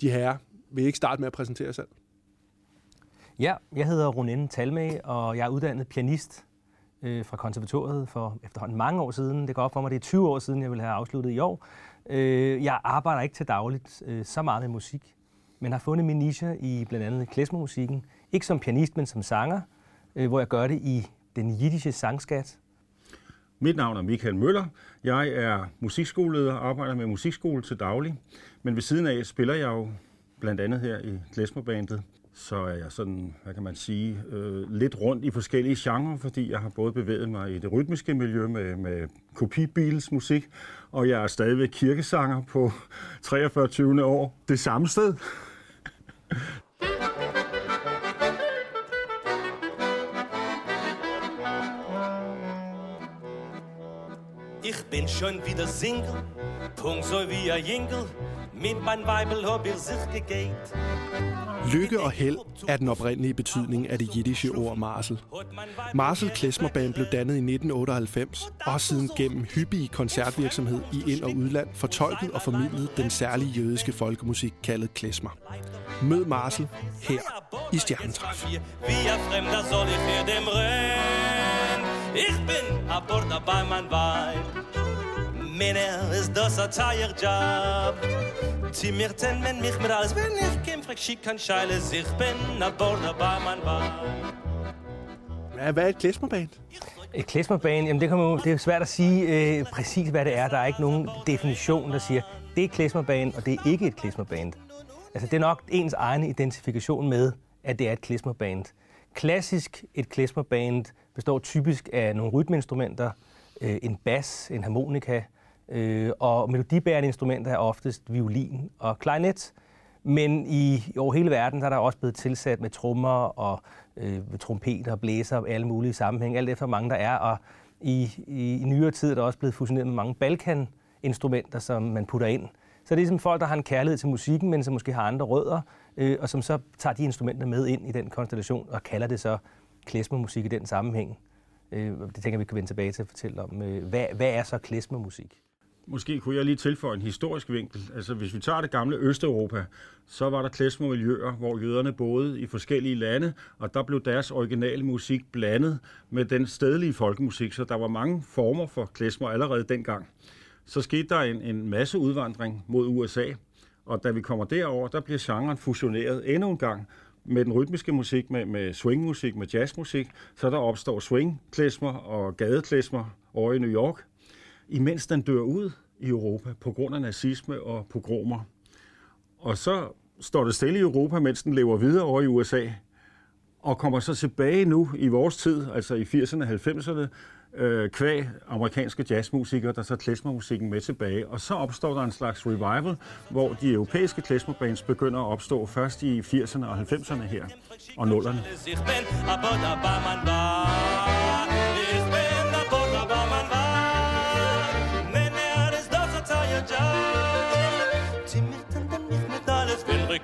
de her vil I ikke starte med at præsentere jer selv? Ja, jeg hedder Ronen Talmag, og jeg er uddannet pianist øh, fra konservatoriet for efterhånden mange år siden. Det går op for mig, det er 20 år siden, jeg vil have afsluttet i år. Øh, jeg arbejder ikke til dagligt øh, så meget med musik, men har fundet min niche i blandt andet klezmermusikken. Ikke som pianist, men som sanger, øh, hvor jeg gør det i den jiddische sangskat. Mit navn er Michael Møller. Jeg er musikskoleleder og arbejder med musikskole til daglig. Men ved siden af spiller jeg jo blandt andet her i klezmerbandet så er jeg sådan, hvad kan man sige, øh, lidt rundt i forskellige genrer, fordi jeg har både bevæget mig i det rytmiske miljø med, med kopibils musik, og jeg er stadigvæk kirkesanger på 43. 20. år det samme sted. Ich bin schon wieder Single, Punkt so wie ein Jingle, mit mein Weibel hab ich sich gegeit. Lykke og held er den oprindelige betydning af det jiddische ord Marsel. Marsel Klesmerband blev dannet i 1998 og har siden gennem hyppige koncertvirksomhed i ind- og udland fortolket og formidlet den særlige jødiske folkemusik kaldet klesmer. Mød Marsel her i Stjernetræf. Vi er fremder soll ich dem. Ich bin a border bei mein Wein. Men er is das a teuer Job. Sie mir ten, men mich mit alles, wenn ich kem, frag schick kan scheile, ich bin a border bei mein Wein. Ja, hvad er et klesmerband? Et klezmerband, jamen det, kan man, jo- det er svært at sige øh, præcis, hvad det er. Der er ikke nogen definition, der siger, det er et og det er ikke et klezmerband. Altså, det er nok ens egen identifikation med, at det er et klezmerband. Klassisk et klezmerband består typisk af nogle rytmeinstrumenter, øh, en bas, en harmonika, øh, og melodibærende instrumenter er oftest violin og klarinet. Men i over hele verden der er der også blevet tilsat med trommer og øh, trompeter og blæser og alle mulige sammenhæng, alt efter hvor mange der er. Og i, i, i nyere tid er der også blevet fusioneret med mange Balkan-instrumenter, som man putter ind. Så det er ligesom folk, der har en kærlighed til musikken, men som måske har andre rødder, øh, og som så tager de instrumenter med ind i den konstellation og kalder det så klesmermusik i den sammenhæng. Øh, det tænker vi kan vende tilbage til at fortælle om. Øh, hvad, hvad er så klezmermusik? Måske kunne jeg lige tilføje en historisk vinkel. Altså hvis vi tager det gamle Østeuropa, så var der klesmermiljøer, hvor jøderne boede i forskellige lande, og der blev deres originale musik blandet med den stedlige folkemusik, så der var mange former for klesmer allerede dengang. Så skete der en, en masse udvandring mod USA, og da vi kommer derover, der bliver genren fusioneret endnu en gang med den rytmiske musik, med, med swingmusik, med jazzmusik, så der opstår swingklesmer og gadeklesmer over i New York imens den dør ud i Europa på grund af nazisme og pogromer. Og så står det stille i Europa, mens den lever videre over i USA, og kommer så tilbage nu i vores tid, altså i 80'erne og 90'erne, øh, kvæg amerikanske jazzmusikere, der så klezmermusikken med tilbage. Og så opstår der en slags revival, hvor de europæiske klezmerbands begynder at opstå først i 80'erne og 90'erne her, og 0'erne.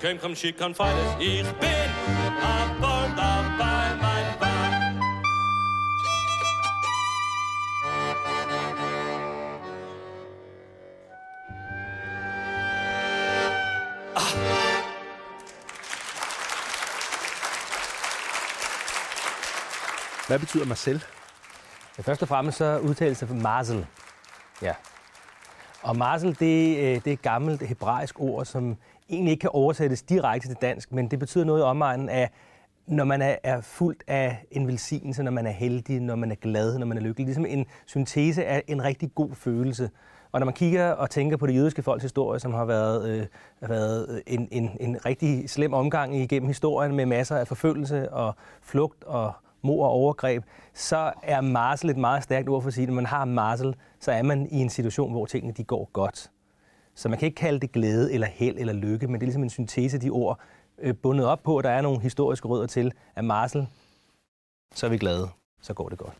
Alles. Wenn ich kem, komm schick an Feiles. Ich bin a border bei mein Wein. Hvad betyder Marcel? Ja, først og fremmest så udtales det for Marzel. Ja. Og Marzel, det, øh, det er et gammelt hebraisk ord, som egentlig ikke kan oversættes direkte til dansk, men det betyder noget i omegnen af, når man er, er fuldt af en velsignelse, når man er heldig, når man er glad, når man er lykkelig. Ligesom en syntese af en rigtig god følelse. Og når man kigger og tænker på det jødiske folks historie, som har været, øh, har været en, en, en rigtig slem omgang igennem historien med masser af forfølgelse og flugt og mor og overgreb, så er marsel et meget stærkt ord for at sige, at når man har marsel, så er man i en situation, hvor tingene de går godt. Så man kan ikke kalde det glæde eller held eller lykke, men det er ligesom en syntese af de ord, øh, bundet op på, at der er nogle historiske rødder til, at Marcel, så er vi glade, så går det godt.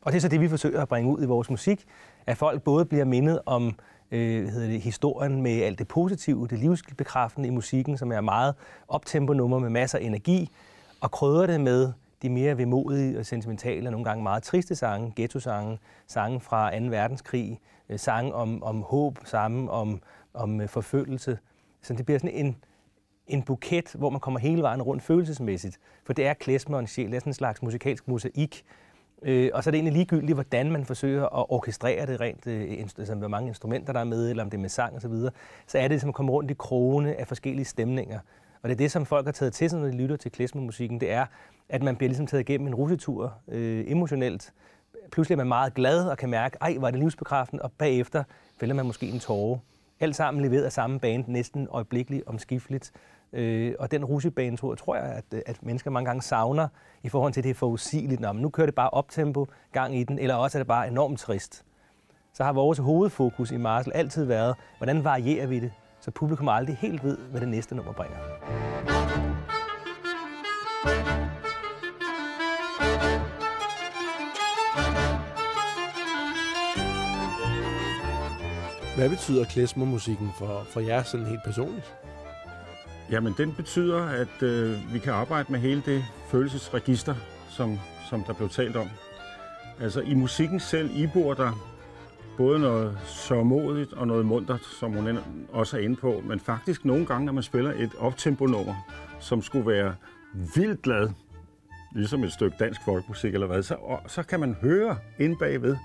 Og det er så det, vi forsøger at bringe ud i vores musik, at folk både bliver mindet om øh, hedder det, historien med alt det positive, det livsbekræftende i musikken, som er meget optempo-nummer med masser af energi, og krydrer det med de mere vemodige og sentimentale og nogle gange meget triste sange, ghetto-sange, sange fra 2. verdenskrig, øh, sange om, om håb, sange om, om øh, forfølgelse, Så det bliver sådan en, en buket, hvor man kommer hele vejen rundt følelsesmæssigt. For det er klesmer og en sjæl, det er sådan en slags musikalsk mosaik. Øh, og så er det egentlig ligegyldigt, hvordan man forsøger at orkestrere det rent, øh, altså hvor mange instrumenter der er med, eller om det er med sang osv. Så, videre. så er det som at komme rundt i krone af forskellige stemninger. Og det er det, som folk har taget til sig, når de lytter til klesmermusikken. Det er, at man bliver ligesom taget igennem en rutetur øh, emotionelt. Pludselig er man meget glad og kan mærke, ej, var det livsbekræftende, og bagefter fælder man måske en tåre. Alt sammen leveret af samme band, næsten øjeblikkeligt omskifteligt. Øh, og den rusjebane, tror, tror jeg, at, at mennesker mange gange savner i forhold til det er forudsigeligt. Nå, men nu kører det bare optempo, gang i den, eller også er det bare enormt trist. Så har vores hovedfokus i Marcel altid været, hvordan varierer vi det, så publikum aldrig helt ved, hvad det næste nummer bringer. Hvad betyder klesmermusikken for, for jer sådan helt personligt? Jamen, den betyder, at øh, vi kan arbejde med hele det følelsesregister, som, som der blev talt om. Altså, i musikken selv ibor der både noget sørmodigt og noget muntert, som hun også er inde på, men faktisk nogle gange, når man spiller et optempo-nummer, som skulle være vildt glad, ligesom et stykke dansk folkmusik eller hvad, så, og, så kan man høre ind bagved,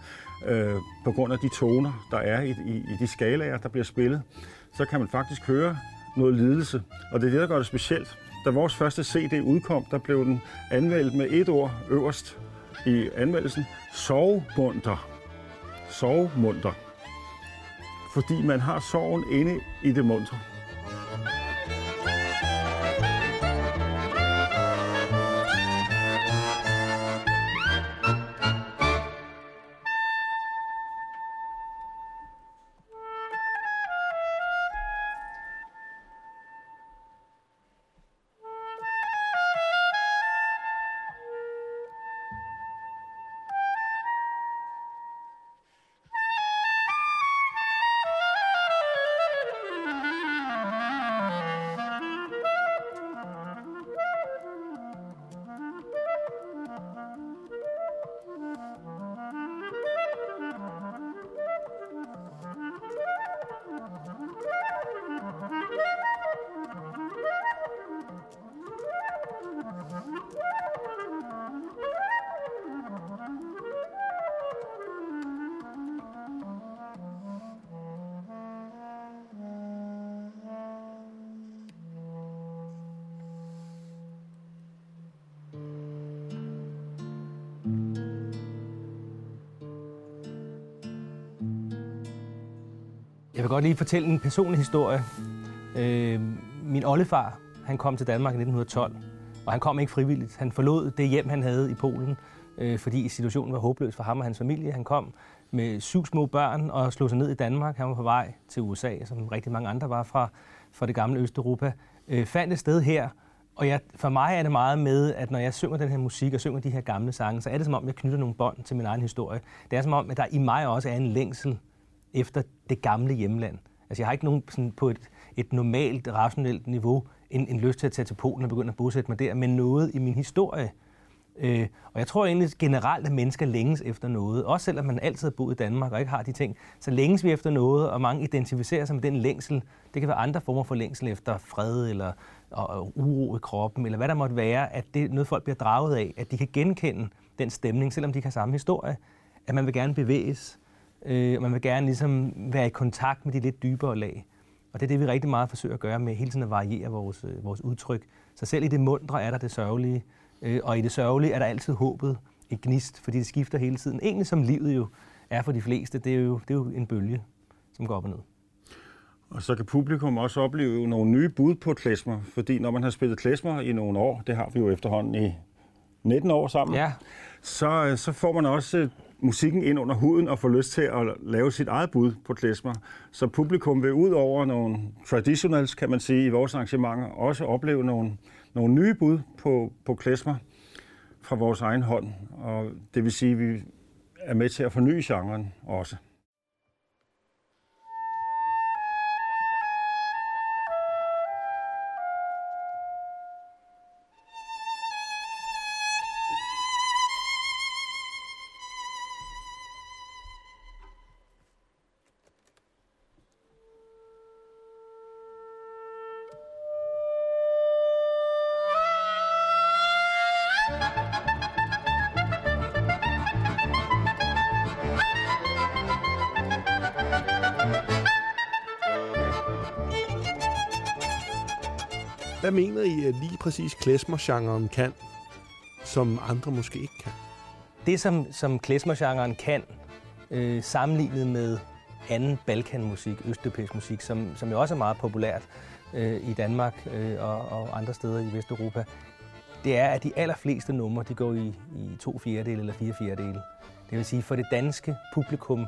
øh, på grund af de toner, der er i, i, i de skalaer, der bliver spillet, så kan man faktisk høre noget lidelse. Og det er det, der gør det specielt. Da vores første CD udkom, der blev den anmeldt med et ord øverst i anmeldelsen. Sovemunter sovmunter, Fordi man har sorgen inde i det munter. Jeg vil godt lige fortælle en personlig historie. Øh, min oldefar, han kom til Danmark i 1912, og han kom ikke frivilligt. Han forlod det hjem, han havde i Polen, øh, fordi situationen var håbløs for ham og hans familie. Han kom med syv små børn og slog sig ned i Danmark. Han var på vej til USA, som rigtig mange andre var fra, fra det gamle Østeuropa. Øh, fandt et sted her, og jeg, for mig er det meget med, at når jeg synger den her musik og synger de her gamle sange, så er det som om, jeg knytter nogle bånd til min egen historie. Det er som om, at der i mig også er en længsel efter det gamle hjemland. Altså jeg har ikke nogen sådan på et, et normalt, rationelt niveau en, en lyst til at tage til Polen og begynde at bosætte mig der, men noget i min historie. Øh, og jeg tror egentlig generelt, at mennesker længes efter noget. Også selvom man altid har boet i Danmark og ikke har de ting. Så længes vi efter noget, og mange identificerer sig med den længsel. Det kan være andre former for længsel efter fred eller og, og uro i kroppen, eller hvad der måtte være, at det er noget, folk bliver draget af, at de kan genkende den stemning, selvom de ikke har samme historie. At man vil gerne bevæges, øh, man vil gerne ligesom være i kontakt med de lidt dybere lag. Og det er det, vi rigtig meget forsøger at gøre med hele tiden at variere vores, øh, vores udtryk. Så selv i det mundre er der det sørgelige, øh, og i det sørgelige er der altid håbet, et gnist, fordi det skifter hele tiden. Egentlig som livet jo er for de fleste, det er jo, det er jo en bølge, som går op og ned. Og så kan publikum også opleve nogle nye bud på klesmer, fordi når man har spillet klesmer i nogle år, det har vi jo efterhånden i 19 år sammen, Ja, så, så får man også øh, musikken ind under huden og få lyst til at lave sit eget bud på klesmer. Så publikum vil ud over nogle traditionals, kan man sige, i vores arrangementer, også opleve nogle, nogle nye bud på, på klesmer fra vores egen hånd. Og det vil sige, at vi er med til at forny genren også. Hvad mener I, at lige præcis klesmergenren kan, som andre måske ikke kan? Det, som, som klesmergenren kan, øh, sammenlignet med anden balkanmusik, østeuropæisk musik, som, som jo også er meget populært øh, i Danmark øh, og, og andre steder i Vesteuropa, det er, at de allerfleste numre, de går i, i to fjerdedele eller fire fjerdedele. Det vil sige, for det danske publikum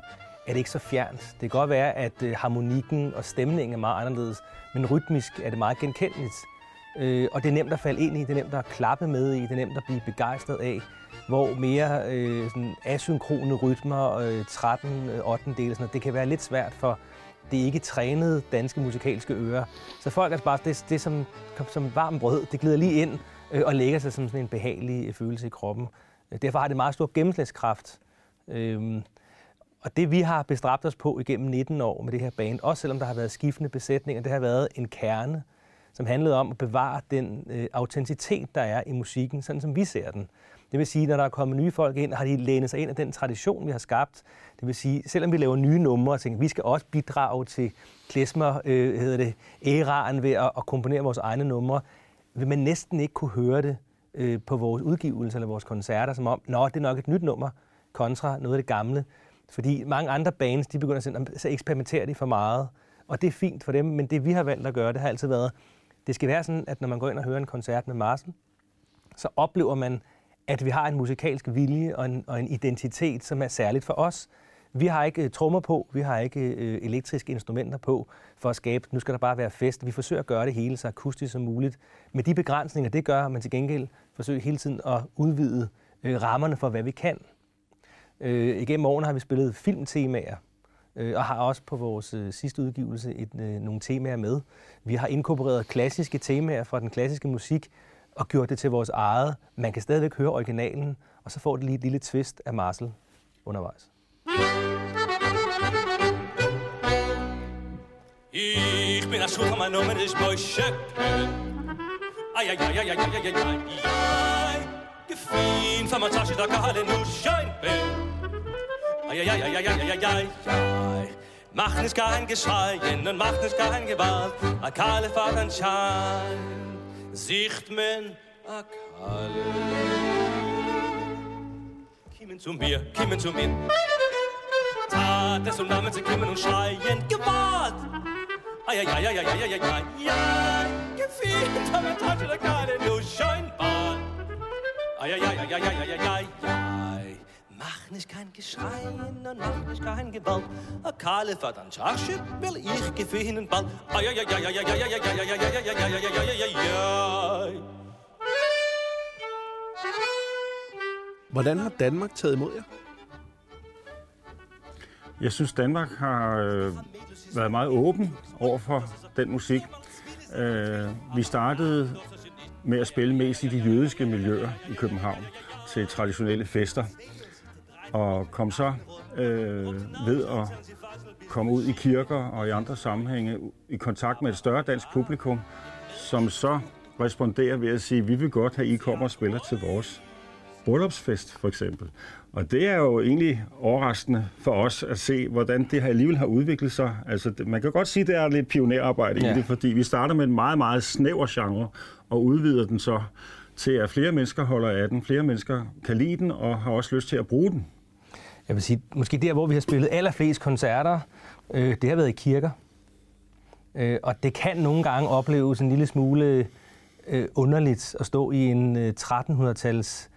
er det ikke så fjernt. Det kan godt være, at øh, harmonikken og stemningen er meget anderledes, men rytmisk er det meget genkendeligt. Øh, og det er nemt at falde ind i, det er nemt at klappe med i, det er nemt at blive begejstret af. Hvor mere øh, sådan asynkrone rytmer, øh, 13, 8 dele, sådan noget, det kan være lidt svært for det ikke trænede danske musikalske ører. Så folk er bare, det, det er som, som varm brød, det glider lige ind øh, og lægger sig som sådan en behagelig øh, følelse i kroppen. Øh, derfor har det meget stor gennemslagskraft. Øh, og det vi har bestræbt os på igennem 19 år med det her band, også selvom der har været skiftende besætninger, det har været en kerne, som handlede om at bevare den øh, autenticitet, der er i musikken, sådan som vi ser den. Det vil sige, når der er kommet nye folk ind, har de lænet sig ind af den tradition, vi har skabt. Det vil sige, selvom vi laver nye numre og tænker, vi skal også bidrage til klesmer, øh, hedder det, æraen ved at, at komponere vores egne numre, vil man næsten ikke kunne høre det øh, på vores udgivelser eller vores koncerter, som om, nå, det er nok et nyt nummer, kontra noget af det gamle. Fordi mange andre bands, de begynder at sige, så eksperimenterer de for meget. Og det er fint for dem, men det vi har valgt at gøre, det har altid været, det skal være sådan, at når man går ind og hører en koncert med Marcel, så oplever man, at vi har en musikalsk vilje og en, og en identitet, som er særligt for os. Vi har ikke uh, trommer på, vi har ikke uh, elektriske instrumenter på for at skabe, nu skal der bare være fest. Vi forsøger at gøre det hele så akustisk som muligt. Med de begrænsninger, det gør, man til gengæld forsøger hele tiden at udvide uh, rammerne for, hvad vi kan. Øh, igennem årene har vi spillet filmtemaer, øh, og har også på vores øh, sidste udgivelse et, øh, nogle temaer med. Vi har inkorporeret klassiske temaer fra den klassiske musik og gjort det til vores eget. Man kan stadigvæk høre originalen, og så får det lige et lille twist af Marcel undervejs. Ich bin ein Schuh, mein Name ist Moishe. Ay, ay, ay, ay, ay, ay, ay, ai, ai, Gefien von Tasche, da kann nur schön bin. Mach nicht kein Geschrei, und mach nicht kein Gewalt, a Kalle fahrt an Schein, men a Kalle. Kimmen zu mir, kimmen zu mir. Tat es und nahmen sie kimmen und schreien, Gewalt! Eieieiei, gefiel, damit aber tat oder Kalle, du Scheinbahn. Eieieiei, ja, ja, ja. Ay, ay. Mach nicht kein Geschrei und mach nicht kein Gewalt. A Kalle fährt an Schachschiff, will ich bald. Ay, ay, ay, ay, ay, ay, ay, ay, ay, ay, ay, ay, ay, ay, ay, ay, ay, ay, ay. Hvordan har Danmark taget imod jer? Jeg synes, Danmark har øh, været meget åben over for den musik. Øh, vi startede med at spille mest i de jødiske miljøer i København til traditionelle fester. Og kom så øh, ved at komme ud i kirker og i andre sammenhænge i kontakt med et større dansk publikum, som så responderer ved at sige, vi vil godt have, I kommer og spiller til vores bryllupsfest, for eksempel. Og det er jo egentlig overraskende for os at se, hvordan det her alligevel har udviklet sig. Altså, man kan godt sige, at det er lidt pionerarbejde Ja. i det, fordi vi starter med en meget, meget snæver genre, og udvider den så til, at flere mennesker holder af den, flere mennesker kan lide den, og har også lyst til at bruge den. Jeg vil sige, måske der, hvor vi har spillet allerflest koncerter, øh, det har været i kirker. Øh, og det kan nogle gange opleves en lille smule øh, underligt at stå i en øh, 1300-tals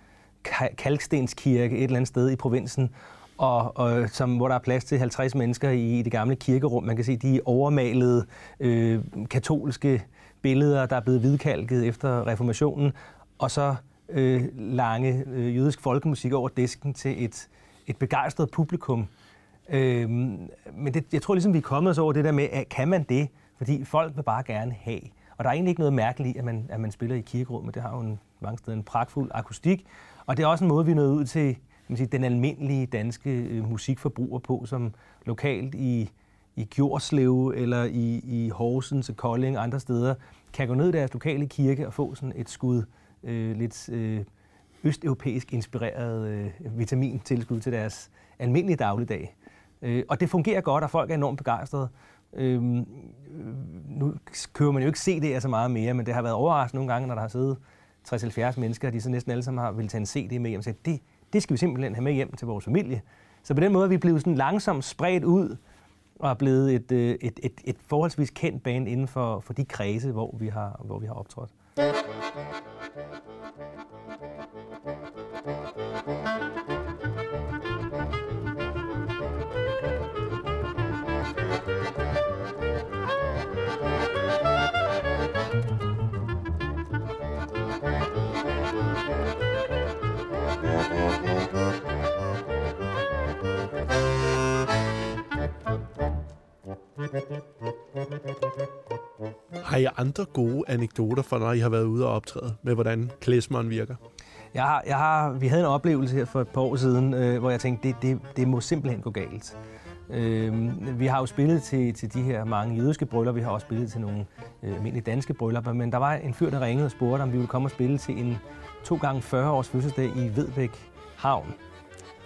kalkstenskirke et eller andet sted i provinsen, og, og som, hvor der er plads til 50 mennesker i, i det gamle kirkerum. Man kan se de overmalede øh, katolske billeder, der er blevet hvidkalket efter reformationen, og så øh, lange øh, jødisk folkemusik over disken til et, et begejstret publikum. Øhm, men det, jeg tror ligesom, vi er kommet os over det der med, at kan man det? Fordi folk vil bare gerne have. Og der er egentlig ikke noget mærkeligt i, at man, at man spiller i kirkerummet. Det har jo en, mange steder en pragtfuld akustik. Og det er også en måde, vi er nået ud til kan man sige, den almindelige danske øh, musikforbruger på, som lokalt i, i Gjordslev eller i, i Horsens og Kolding og andre steder, kan gå ned i deres lokale kirke og få sådan et skud øh, lidt øh, østeuropæisk inspireret øh, vitamintilskud til deres almindelige dagligdag. Øh, og det fungerer godt, og folk er enormt begejstrede. Øhm, øh, nu kører man jo ikke CD'er så meget mere, men det har været overraskende nogle gange, når der har siddet 60-70 mennesker, og de så næsten alle sammen har ville tage en CD med hjem og det, det skal vi simpelthen have med hjem til vores familie. Så på den måde er vi blevet sådan langsomt spredt ud og er blevet et, øh, et, et, et forholdsvis kendt band inden for, for de kredse, hvor vi har, hvor vi har optrådt. Har I andre gode anekdoter for, når I har været ude og optræde med, hvordan klesmeren virker? Jeg har, jeg har, vi havde en oplevelse her for et par år siden, øh, hvor jeg tænkte, det, det, det må simpelthen gå galt. Øh, vi har jo spillet til, til de her mange jødiske bryllupper, vi har også spillet til nogle øh, almindelige danske bryllupper, men der var en fyr, der ringede og spurgte, om vi ville komme og spille til en to gange 40 års fødselsdag i Vedbæk Havn.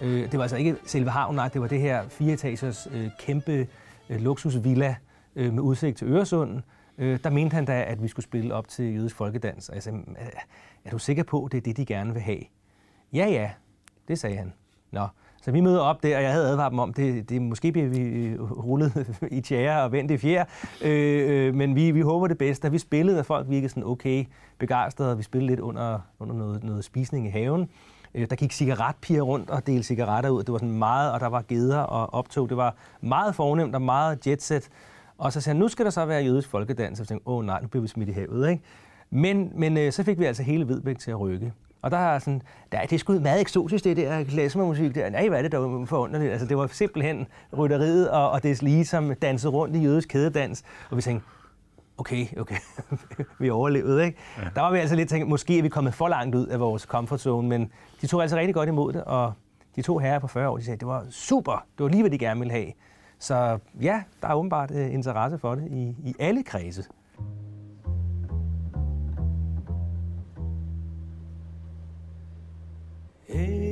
Øh, det var altså ikke selve havnen, nej, det var det her fireetagers øh, kæmpe Øh, luksusvilla øh, med udsigt til Øresund. Øh, der mente han da, at vi skulle spille op til jødisk folkedans. Og jeg sagde, øh, "Er- du sikker på, at det er det, de gerne vil have? Ja, ja, det sagde han. Nå, så vi møder op der, og jeg havde advaret dem om, det, det måske bliver vi øh, rullet i tjære og vendt i fjer, øh, øh, men vi, vi håber det bedste. Da vi spillede, og folk virkede sådan okay begejstrede, og vi spillede lidt under, under noget, noget spisning i haven. Øh, der gik cigaretpiger rundt og delte cigaretter ud. Det var sådan meget, og der var geder og optog. Det var meget fornemt og meget jetset. Og så sagde han, nu skal der så være jødisk folkedans. Og så tænkte åh nej, nu bliver vi smidt i havet. Ikke? Men, men øh, så fik vi altså hele Vedbæk til at rykke. Og der er sådan, der, det er sgu meget eksotisk, det der klassemusik der. Nej, hvad er det der forunderligt? Altså, det var simpelthen rytteriet og, og det lige som dansede rundt i jødisk kædedans. Og vi tænkte, okay, okay, vi overlevede, ikke? Ja. Der var vi altså lidt tænkt, måske er vi kommet for langt ud af vores comfort zone, men de tog altså rigtig godt imod det, og de to herrer på 40 år, de sagde, det var super, det var lige, hvad de gerne ville have. Så ja, der er åbenbart øh, interesse for det i, i alle kredse. Eli,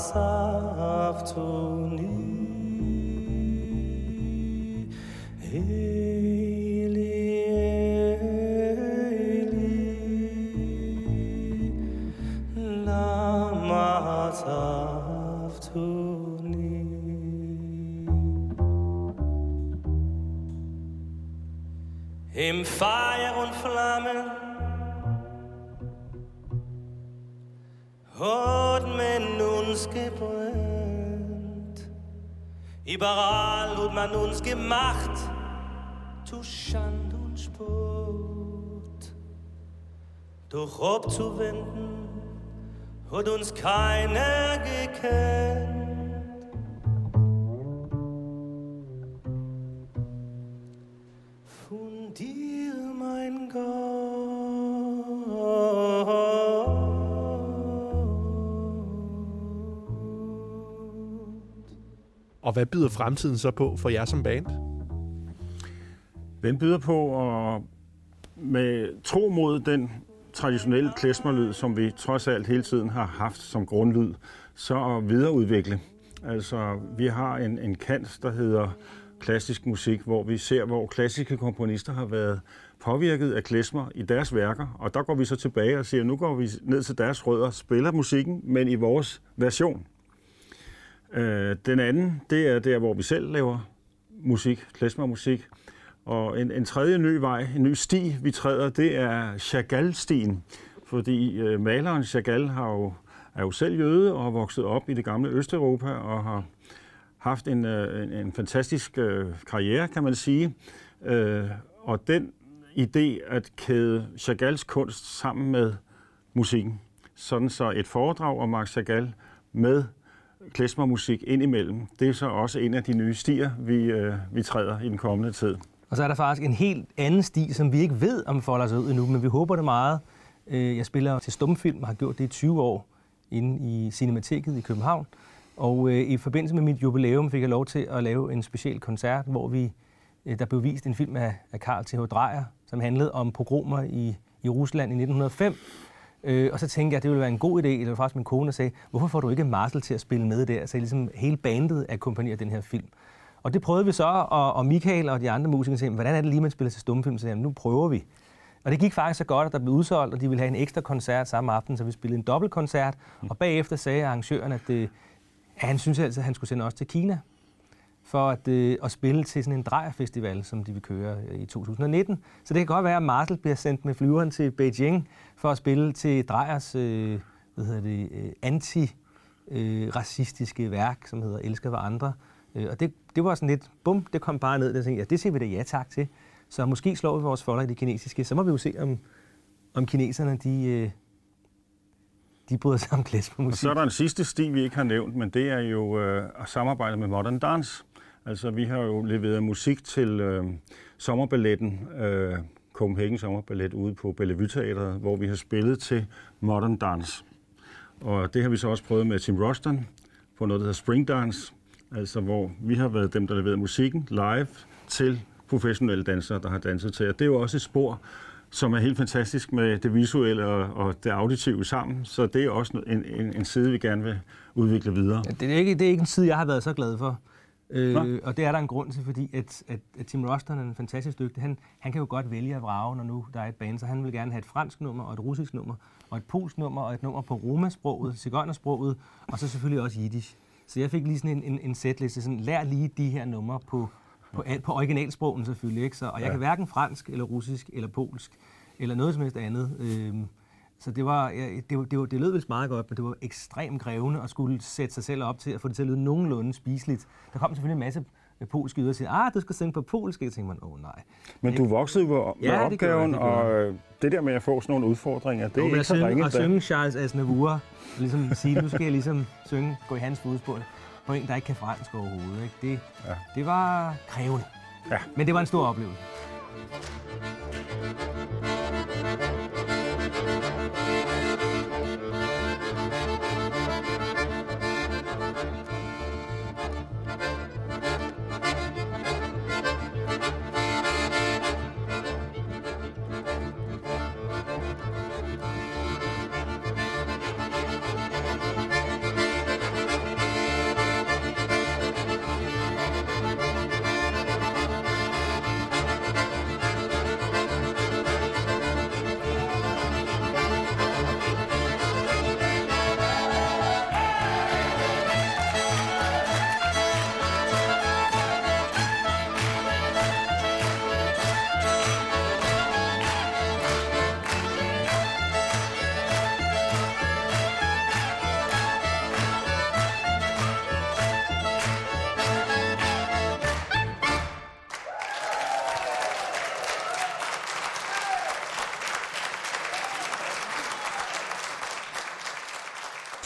אספתוני אלי Im Feuer und Flammen, Hot uns gebrannt. Überall hat man uns gemacht zu Schand und Spott. Doch abzuwenden hat uns keiner gekannt. Og hvad byder fremtiden så på for jer som band? Den byder på at med tro mod den traditionelle klesmerlyd, som vi trods alt hele tiden har haft som grundlyd, så at videreudvikle. Altså, vi har en, en kant, der hedder klassisk musik, hvor vi ser, hvor klassiske komponister har været påvirket af klesmer i deres værker, og der går vi så tilbage og siger, nu går vi ned til deres rødder, spiller musikken, men i vores version. Øh, den anden, det er der, hvor vi selv laver musik, klezmermusik, og en, en tredje ny vej, en ny sti, vi træder, det er Chagall-stien. Fordi øh, maleren Chagall har jo, er jo selv jøde og er vokset op i det gamle Østeuropa og har haft en, øh, en, en fantastisk øh, karriere, kan man sige. Øh, og den idé at kæde Chagalls kunst sammen med musikken, sådan så et foredrag om Marc Chagall med klezmermusik indimellem, det er så også en af de nye stier, vi, øh, vi træder i den kommende tid. Og så er der faktisk en helt anden sti, som vi ikke ved, om folder sig ud endnu, men vi håber det meget. Øh, jeg spiller til stumfilm og har gjort det i 20 år inde i Cinemateket i København. Og øh, i forbindelse med mit jubilæum fik jeg lov til at lave en speciel koncert, hvor vi øh, der blev vist en film af, af Carl T.H. Dreyer, som handlede om pogromer i, i Rusland i 1905. Øh, og så tænkte jeg, at det ville være en god idé, eller faktisk min kone sagde, hvorfor får du ikke Marcel til at spille med der? Så ligesom hele bandet akkompagnerer den her film. Og det prøvede vi så, og, og Michael og de andre musikere sagde, hvordan er det lige, man spiller til stumfilm? Så sagde jeg, nu prøver vi. Og det gik faktisk så godt, at der blev udsolgt, og de ville have en ekstra koncert samme aften, så vi spillede en dobbeltkoncert. Og bagefter sagde arrangøren, at, øh, at han synes altså, at han skulle sende os til Kina for at, øh, at spille til sådan en drejerfestival, som de vil køre øh, i 2019. Så det kan godt være, at Marcel bliver sendt med flyveren til Beijing for at spille til drejers øh, hvad hedder det, øh, anti-racistiske øh, værk, som hedder Elsker hver andre. Øh, og det, det var sådan lidt, bum, det kom bare ned, og tænkte, ja, det siger vi da ja tak til. Så måske slår vi vores folder i det kinesiske. Så må vi jo se, om, om kineserne, de, øh, de bryder sig om klesmermusik. Og så er der en sidste sti, vi ikke har nævnt, men det er jo øh, at samarbejde med Modern Dance. Altså, vi har jo leveret musik til øh, sommerballetten, øh, Copenhagen Sommerballet, ude på Bellevue Teatret, hvor vi har spillet til Modern Dance. Og det har vi så også prøvet med Tim Roston på noget, der hedder Spring Dance, altså hvor vi har været dem, der leverede musikken live til professionelle dansere, der har danset til. Og det er jo også et spor, som er helt fantastisk med det visuelle og, og det auditive sammen. Så det er også en, en, en side, vi gerne vil udvikle videre. Ja, det, er ikke, det er ikke en side, jeg har været så glad for. Nå. Øh, og det er der en grund til, fordi at, at, at Tim Roston er en fantastisk dygtig. Han, han kan jo godt vælge at vrage, når nu der er et band, så han vil gerne have et fransk nummer, og et russisk nummer, og et polsk nummer, og et nummer på romasproget, cigøjnersproget, og så selvfølgelig også jiddisch. Så jeg fik lige sådan en, en, en setliste, sådan lær lige de her numre på, på, al- på originalsprogen selvfølgelig, ikke? Så, og jeg Ja. kan hverken fransk, eller russisk, eller polsk, eller noget som helst andet. Øhm, så det, var, det, det, var, det lød vist meget godt, men det var ekstremt krævende at skulle sætte sig selv op til at få det til at lyde nogenlunde spiseligt. Der kom selvfølgelig en masse øh, polske yder og siger, ah, du skal synge på polsk. Jeg tænkte man, åh oh, nej. Men du voksede med Ja, det gjorde jeg, opgaven, det gjorde og øh, det der med at få sådan nogle udfordringer, det er Jo, ikke så ringe. at da. synge Charles Aznavour, og ligesom sige, nu skal jeg ligesom synge, gå i hans fodspor på en, der ikke kan fransk overhovedet. Ikke? Det, ja. det var krævende. Ja. Men det var en stor oplevelse.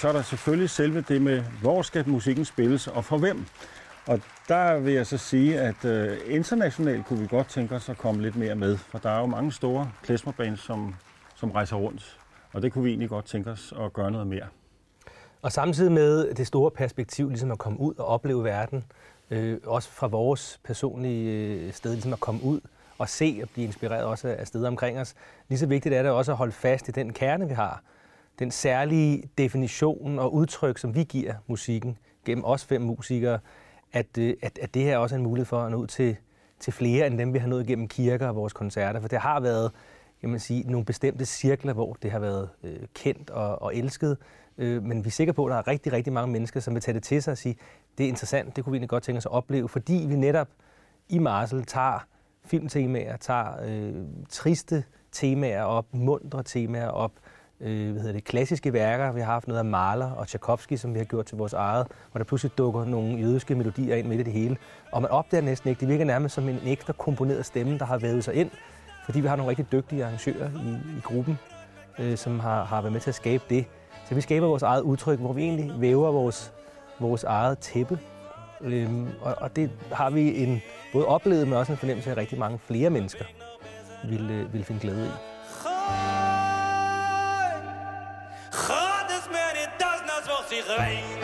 Så er der selvfølgelig selve det med, hvor skal musikken spilles og for hvem. Og der vil jeg så sige, at øh, internationalt kunne vi godt tænke os at komme lidt mere med, for der er jo mange store klesmerbands, som, som rejser rundt, og det kunne vi egentlig godt tænke os at gøre noget mere. Og samtidig med det store perspektiv, ligesom at komme ud og opleve verden, øh, også fra vores personlige øh, sted, ligesom at komme ud og se og blive inspireret også af steder omkring os. Lige så vigtigt er det også at holde fast i den kerne, vi har. Den særlige definition og udtryk, som vi giver musikken gennem os fem musikere, at, øh, at, at det her også er en mulighed for at nå ud til, til flere end dem, vi har nået gennem kirker og vores koncerter. For det har været kan man sige, nogle bestemte cirkler, hvor det har været øh, kendt og, og elsket. Øh, men vi er sikre på, at der er rigtig, rigtig mange mennesker, som vil tage det til sig og sige, det er interessant, det kunne vi egentlig godt tænke os at opleve, fordi vi netop i Marsel tager filmtemaer, tager øh, triste temaer op, mundre temaer op, øh, øh, hvad hedder det, klassiske værker. Vi har haft noget af Mahler og Tchaikovsky, som vi har gjort til vores eget, hvor der pludselig dukker nogle jødiske melodier ind midt i det hele. Og man opdager næsten ikke, det virker nærmest som en ekstra komponeret stemme, der har vævet sig ind, fordi vi har nogle rigtig dygtige arrangører i, i gruppen, øh, som har, har været med til at skabe det. Så vi skaber vores eget udtryk, hvor vi egentlig væver vores, vores eget tæppe. Øhm, og, og det har vi en både oplevet, men også en fornemmelse af, at rigtig mange flere mennesker vil, øh, vil finde glæde i. the rain.